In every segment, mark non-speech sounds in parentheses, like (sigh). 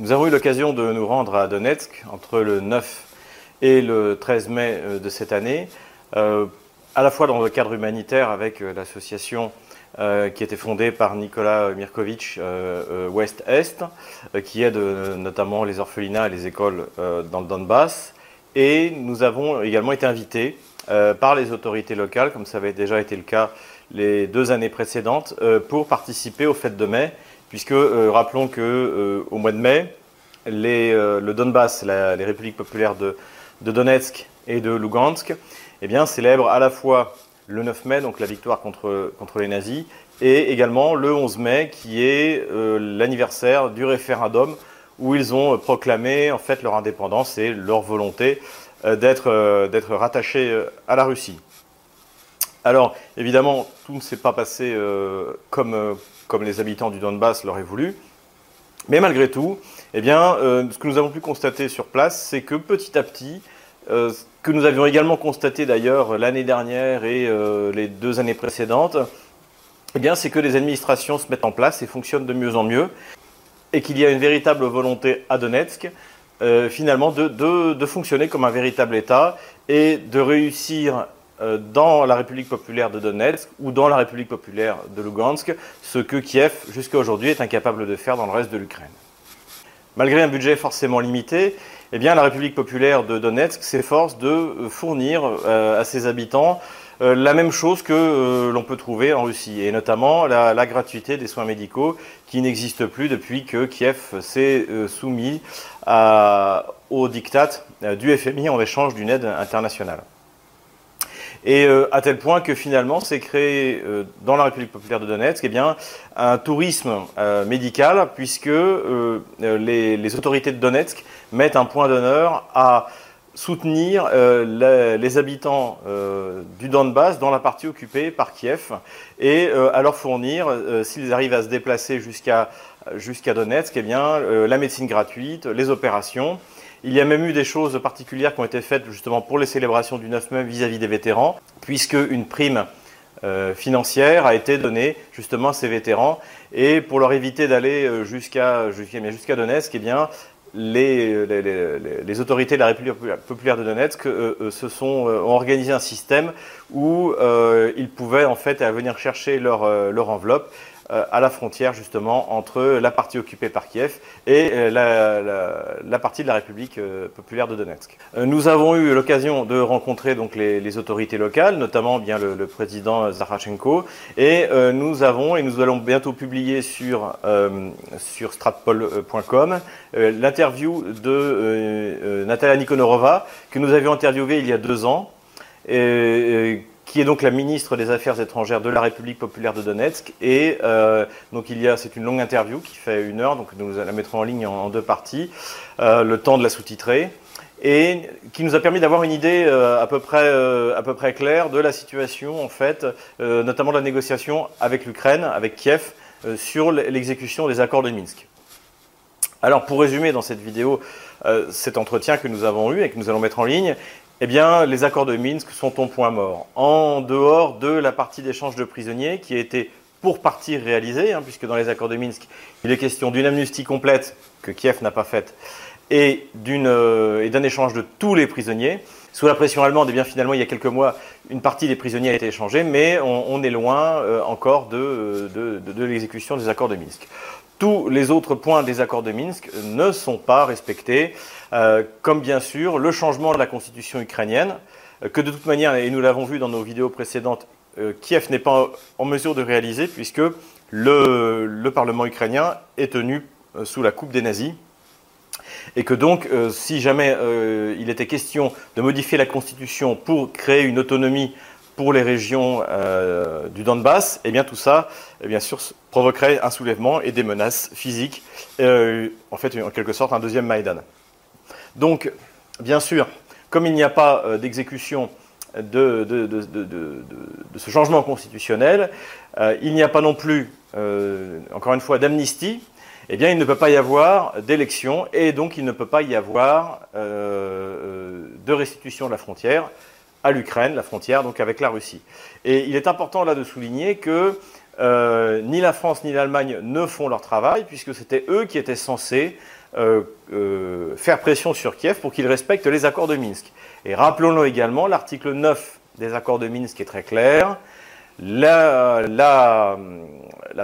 Nous avons eu l'occasion de nous rendre à Donetsk entre le 9 et le 13 mai euh, de cette année, euh, à la fois dans le cadre humanitaire avec euh, l'association qui était fondée par Nicolas Mirkovitch Ouest-Est, qui aide notamment les orphelinats et les écoles dans le Donbass. Et nous avons également été invités par les autorités locales, comme ça avait déjà été le cas les deux années précédentes, pour participer aux fêtes de mai, puisque rappelons que au mois de mai, le Donbass, les républiques populaires de, Donetsk et de Lugansk, eh bien, célèbrent à la fois le 9 mai, donc la victoire contre, les nazis, et également le 11 mai, qui est euh, l'anniversaire du référendum où ils ont proclamé en fait leur indépendance et leur volonté euh, euh, d'être rattachés à la Russie. Alors, évidemment, tout ne s'est pas passé comme, comme les habitants du Donbass l'auraient voulu, mais malgré tout, eh bien, ce que nous avons pu constater sur place, c'est que petit à petit, euh, ce que nous avions également constaté d'ailleurs l'année dernière et euh, les deux années précédentes, eh bien, c'est que les administrations se mettent en place et fonctionnent de mieux en mieux, et qu'il y a une véritable volonté à Donetsk, euh, finalement, de, de, fonctionner comme un véritable État et de réussir dans la République populaire de Donetsk ou dans la République populaire de Lugansk, ce que Kiev, jusqu'à aujourd'hui, est incapable de faire dans le reste de l'Ukraine. Malgré un budget forcément limité, eh bien, la République populaire de Donetsk s'efforce de euh, fournir euh, à ses habitants euh, la même chose que l'on peut trouver en Russie, et notamment la, gratuité des soins médicaux qui n'existe plus depuis que Kiev s'est soumis au diktat du FMI en échange d'une aide internationale. Et euh, à tel point que finalement s'est créé euh, dans la République populaire de Donetsk eh bien, un tourisme euh, médical, puisque les, autorités de Donetsk mettent un point d'honneur à soutenir les, habitants du Donbass dans la partie occupée par Kiev et à leur fournir, s'ils arrivent à se déplacer jusqu'à jusqu'à Donetsk, eh bien, la médecine gratuite, les opérations. Il y a même eu des choses particulières qui ont été faites justement pour les célébrations du 9 mai vis-à-vis des vétérans, puisque une prime euh, financière a été donnée justement à ces vétérans. Et pour leur éviter d'aller euh, jusqu'à Donetsk, eh bien, les, autorités de la République populaire de Donetsk euh, se sont, ont organisé un système où ils pouvaient en fait venir chercher leur, enveloppe à la frontière justement entre la partie occupée par Kiev et euh, la, partie de la République euh, populaire de Donetsk. Nous avons eu l'occasion de rencontrer donc les, autorités locales, notamment bien le, président Zahrachenko, et nous avons et nous allons bientôt publier sur sur stratpol.com l'interview de Natalia Nikonorova que nous avions interviewée il y a deux ans. Et, qui est donc la ministre des Affaires étrangères de la République populaire de Donetsk. Et euh, donc il y a, c'est une longue interview qui fait une heure, donc nous la mettrons en ligne en, deux parties, euh, le temps de la sous-titrer, et qui nous a permis d'avoir une idée euh, à peu près à peu près claire de la situation en fait, notamment de la négociation avec l'Ukraine, avec Kiev, sur l'exécution des accords de Minsk. Alors pour résumer dans cette vidéo cet entretien que nous avons eu et que nous allons mettre en ligne, eh bien, les accords de Minsk sont au point mort. En dehors de la partie d'échange de prisonniers qui a été pour partie réalisée, hein, puisque dans les accords de Minsk, il est question d'une amnistie complète que Kiev n'a pas faite et euh, d'un échange de tous les prisonniers. Sous la pression allemande, eh bien, finalement, il y a quelques mois, une partie des prisonniers a été échangée, mais on, est loin euh, encore de, de l'exécution des accords de Minsk. Tous les autres points des accords de Minsk ne sont pas respectés. Euh, comme bien sûr le changement de la constitution ukrainienne, euh, que de toute manière, et nous l'avons vu dans nos vidéos précédentes, euh, Kiev n'est pas en mesure de réaliser puisque le, Parlement ukrainien est tenu sous la coupe des nazis. Et que donc, si jamais il était question de modifier la constitution pour créer une autonomie pour les régions du Donbass, eh bien tout ça, eh bien sûr, provoquerait un soulèvement et des menaces physiques, en fait, en quelque sorte, un deuxième Maïdan. Donc, bien sûr, comme il n'y a pas euh, d'exécution de, ce changement constitutionnel, euh, il n'y a pas non plus, euh, encore une fois, d'amnistie, eh bien, il ne peut pas y avoir d'élection et donc il ne peut pas y avoir de restitution de la frontière à l'Ukraine, la frontière donc avec la Russie. Et il est important là de souligner que ni la France ni l'Allemagne ne font leur travail, puisque c'était eux qui étaient censés faire pression sur Kiev pour qu'il respecte les accords de Minsk. Et rappelons-le également, l'article 9 des accords de Minsk est très clair. La,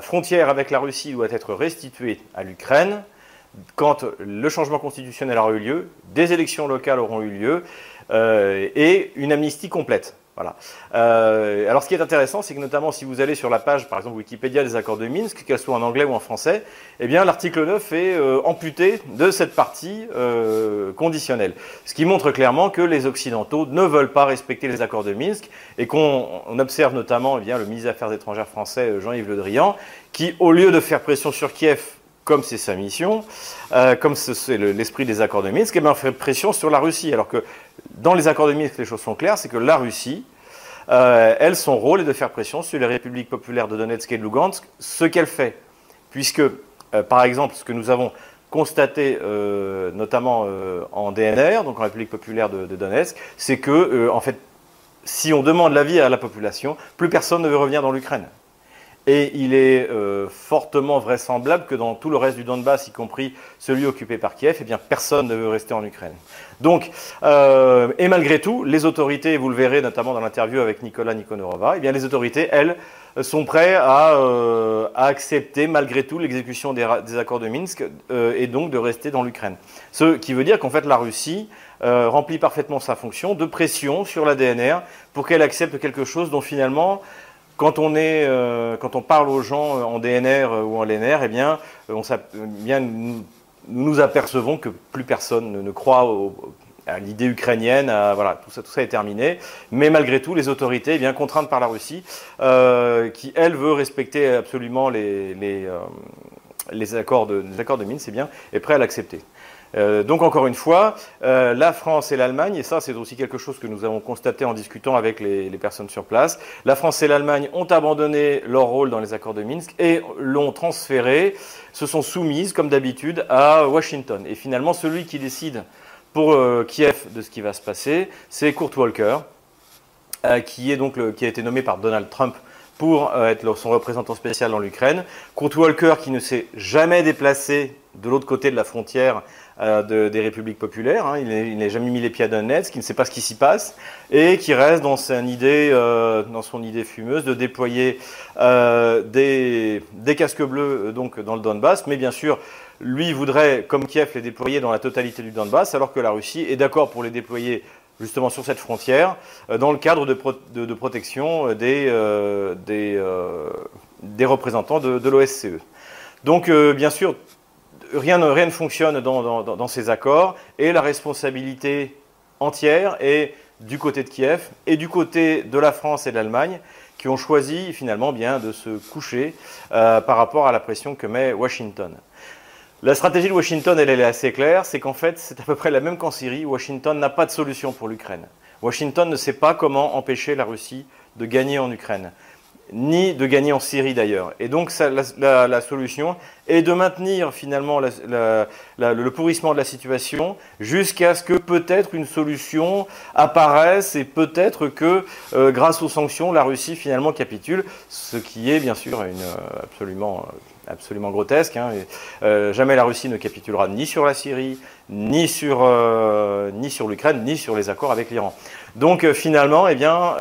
frontière avec la Russie doit être restituée à l'Ukraine quand le changement constitutionnel aura eu lieu, des élections locales auront eu lieu euh, et une amnistie complète. Voilà. Euh, alors, ce qui est intéressant, c'est que notamment si vous allez sur la page, par exemple Wikipédia des accords de Minsk, qu'elle soit en anglais ou en français, eh bien, l'article 9 est euh, amputé de cette partie euh, conditionnelle. Ce qui montre clairement que les Occidentaux ne veulent pas respecter les accords de Minsk et qu'on observe notamment eh bien, le ministre des Affaires étrangères français, Jean-Yves Le Drian, qui, au lieu de faire pression sur Kiev comme c'est sa mission, comme c'est l'esprit des accords de Minsk, eh bien, fait pression sur la Russie. Alors que dans les accords de Minsk, les choses sont claires, c'est que la Russie, euh, elle, son rôle est de faire pression sur les républiques populaires de Donetsk et de Lugansk, ce qu'elle fait. Puisque, euh, par exemple, ce que nous avons constaté, euh, notamment en DNR, donc en République populaire de, de Donetsk, c'est que, en fait, si on demande l'avis à la population, plus personne ne veut revenir dans l'Ukraine. Et il est euh, fortement vraisemblable que dans tout le reste du Donbass, y compris celui occupé par Kiev, eh bien, personne ne veut rester en Ukraine. Donc, euh, et malgré tout, les autorités, vous le verrez notamment dans l'interview avec Nicolas Nikonorova, eh bien, les autorités, elles, sont prêtes à, euh, à accepter malgré tout l'exécution des, des, accords de Minsk et donc de rester dans l'Ukraine. Ce qui veut dire qu'en fait, la Russie remplit parfaitement sa fonction de pression sur la DNR pour qu'elle accepte quelque chose dont finalement quand on, est, euh, quand on parle aux gens euh, en DNR euh, ou en LNR, eh bien, on bien nous, nous, apercevons que plus personne ne, croit à l'idée ukrainienne, tout ça, est terminé. Mais malgré tout, les autorités, eh bien contraintes par la Russie, qui elle veut respecter absolument les, accords de, les accords Minsk, eh bien, est prêt à l'accepter. Euh, donc encore une fois, euh, la France et l'Allemagne, et ça c'est aussi quelque chose que nous avons constaté en discutant avec les, personnes sur place, la France et l'Allemagne ont abandonné leur rôle dans les accords de Minsk et l'ont transféré, se sont soumises comme d'habitude à Washington. Et finalement, celui qui décide pour euh, Kiev de ce qui va se passer, c'est Kurt Walker, qui, a été nommé par Donald Trump pour être son représentant spécial en l'Ukraine. Kurt Walker qui ne s'est jamais déplacé de l'autre côté de la frontière euh, des républiques populaires. Hein. Il n'a jamais mis les pieds à Donetsk, qui ne sait pas ce qui s'y passe, et qui reste dans son idée, euh, dans fumeuse de déployer euh, des, des, casques bleus donc, dans le Donbass. Mais bien sûr, lui voudrait, comme Kiev, les déployer dans la totalité du Donbass, alors que la Russie est d'accord pour les déployer justement sur cette frontière, dans le cadre de, protection des, des, des, représentants de, l'OSCE. Donc, bien sûr, rien, ne fonctionne dans, ces accords et la responsabilité entière est du côté de Kiev et du côté de la France et de l'Allemagne qui ont choisi finalement bien de se coucher euh, par rapport à la pression que met Washington. La stratégie de Washington, elle, est assez claire, c'est qu'en fait, c'est à peu près la même qu'en Syrie. Washington n'a pas de solution pour l'Ukraine. Washington ne sait pas comment empêcher la Russie de gagner en Ukraine ni de gagner en Syrie d'ailleurs. Et donc la, solution est de maintenir finalement le pourrissement de la situation jusqu'à ce que peut-être une solution apparaisse et peut-être que euh, grâce aux sanctions, la Russie finalement capitule, ce qui est bien sûr une, euh, absolument euh, absolument grotesque. Hein, euh, jamais la Russie ne capitulera ni sur la Syrie, ni sur, euh, sur l'Ukraine, ni sur les accords avec l'Iran. Donc euh, finalement, eh bien,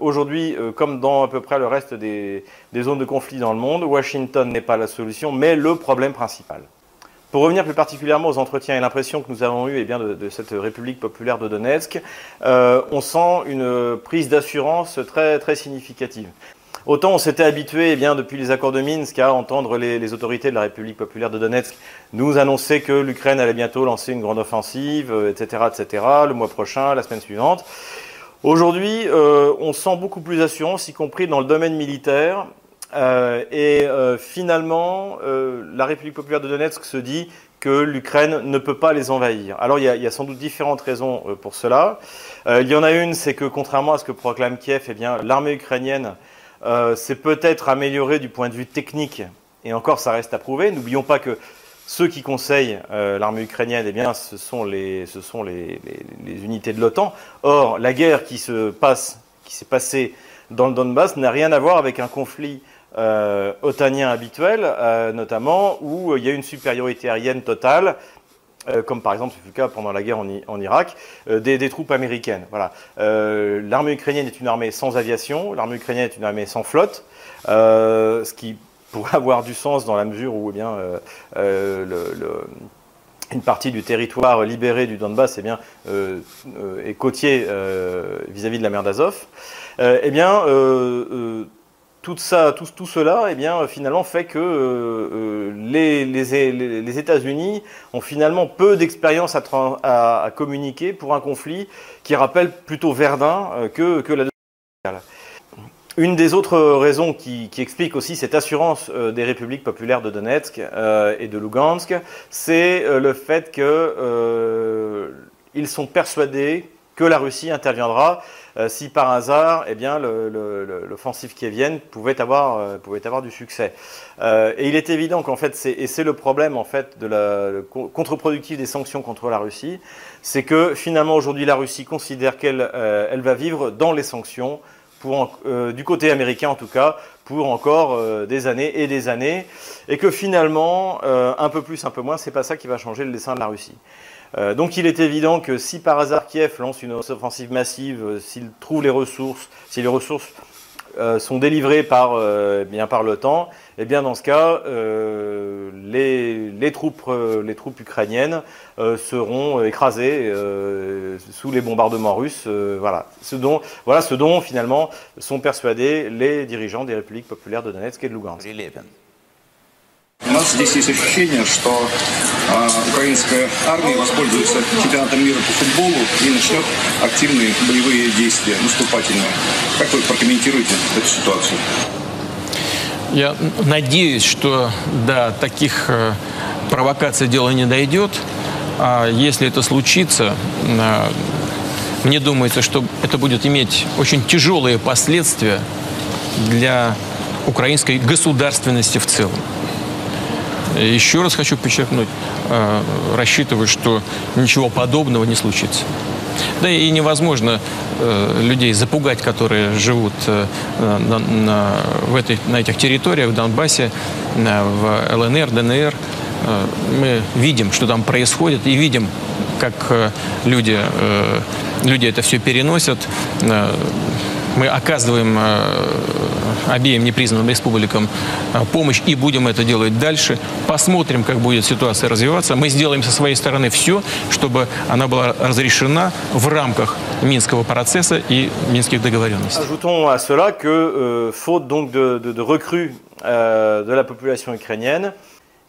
aujourd'hui, comme dans à peu près le reste des, zones de conflit dans le monde, Washington n'est pas la solution, mais le problème principal. Pour revenir plus particulièrement aux entretiens et l'impression que nous avons eue eh bien, de, de, cette République populaire de Donetsk, on sent une prise d'assurance très, très significative. Autant on s'était habitué eh bien, depuis les accords de Minsk à entendre les, autorités de la République populaire de Donetsk nous annoncer que l'Ukraine allait bientôt lancer une grande offensive, etc., euh, etc., le mois prochain, la semaine suivante. Aujourd'hui, euh, on sent beaucoup plus d'assurance, y compris dans le domaine militaire. Euh, et finalement, la République populaire de Donetsk se dit que l'Ukraine ne peut pas les envahir. Alors il y, a, sans doute différentes raisons pour cela. il y en a une, c'est que contrairement à ce que proclame Kiev, eh l'armée ukrainienne euh, c'est peut-être amélioré du point de vue technique, et encore ça reste à prouver. N'oublions pas que ceux qui conseillent euh, l'armée ukrainienne, eh bien, ce sont, les, unités de l'OTAN. Or, la guerre qui se passe, qui s'est passée dans le Donbass n'a rien à voir avec un conflit otanien habituel, notamment où il y a une supériorité aérienne totale comme par exemple ce fut le cas pendant la guerre en, Irak, des, troupes américaines. Voilà. l'armée ukrainienne est une armée sans aviation, l'armée ukrainienne est une armée sans flotte, ce qui pourrait (laughs) avoir du sens dans la mesure où eh bien, une partie du territoire libéré du Donbass eh bien, euh, euh, est côtier euh, vis-à-vis de la mer d'Azov, eh bien, tout, ça, tout, cela eh bien, finalement fait que les, les, les États-Unis ont finalement peu d'expérience à, communiquer pour un conflit qui rappelle plutôt Verdun que, que la Deuxième Guerre. Une des autres raisons qui, explique aussi cette assurance euh, des républiques populaires de Donetsk euh, et de Lugansk, c'est euh, le fait qu'ils sont persuadés que la Russie interviendra si par hasard, eh bien, l'offensive kievienne pouvait avoir, pouvait avoir du succès. et il est évident qu'en fait, et c'est le problème en fait de la contre-productif des sanctions contre la Russie, c'est que finalement aujourd'hui la Russie considère qu'elle elle va vivre dans les sanctions euh, du côté américain en tout cas, pour encore euh, des années et des années, et que finalement, euh, un peu plus, un peu moins, c'est pas ça qui va changer le dessin de la Russie. donc il est évident que si par hasard Kiev lance une offensive massive, s'il trouve les ressources, si les ressources euh, sont délivrés par, euh, bien par l'OTAN, et eh bien dans ce cas, euh, les, les, troupes, les troupes ukrainiennes seront écrasées sous les bombardements russes. voilà. Ce dont, voilà ce dont finalement sont persuadés les dirigeants des républiques populaires de Donetsk et de Lugansk. Здесь есть ощущение, что э, украинская армия воспользуется чемпионатом мира по футболу и начнет активные боевые действия, наступательные. Как вы прокомментируете эту ситуацию? Я надеюсь, что до таких э, провокаций дело не дойдет. А если это случится, э, мне думается, что это будет иметь очень тяжелые последствия для украинской государственности в целом. Еще раз хочу подчеркнуть, э, рассчитываю, что ничего подобного не случится. Да и невозможно э, людей запугать, которые живут э, на, на, в этой, на этих территориях, в Донбассе, в ЛНР, ДНР. Мы видим, что там происходит, и видим, как люди, люди это все переносят. Мы оказываем обеим непризнанным республикам э, помощь и будем это делать дальше. Посмотрим, как будет ситуация развиваться. Мы сделаем со своей стороны все, чтобы она была разрешена в рамках Минского процесса и Минских договоренностей. Ajoutons à cela que, euh, faute donc de, de, de recrues euh, de la population ukrainienne,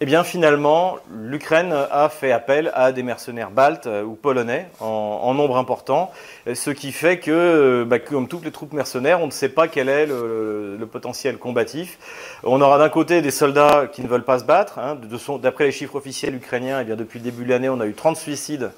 Eh bien, finalement, l'Ukraine a fait appel à des mercenaires baltes euh, ou polonais en, nombre important, ce qui fait euh, bah, que, comme toutes les troupes mercenaires, on ne sait pas quel est le, potentiel combatif. On aura d'un côté des soldats qui ne veulent pas se battre. Hein, D'après les chiffres officiels ukrainiens, eh depuis le début de l'année, on a eu 30 suicides,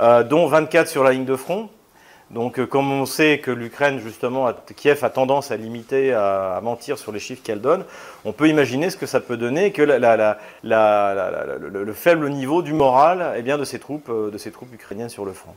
euh, dont 24 sur la ligne de front. Donc, euh, comme on sait que l'Ukraine, justement, Kiev a tendance à limiter, à, mentir sur les chiffres qu'elle donne, on peut imaginer ce que ça peut donner, que le, faible niveau du moral eh bien, de, ces troupes, euh, de ces troupes ukrainiennes sur le front.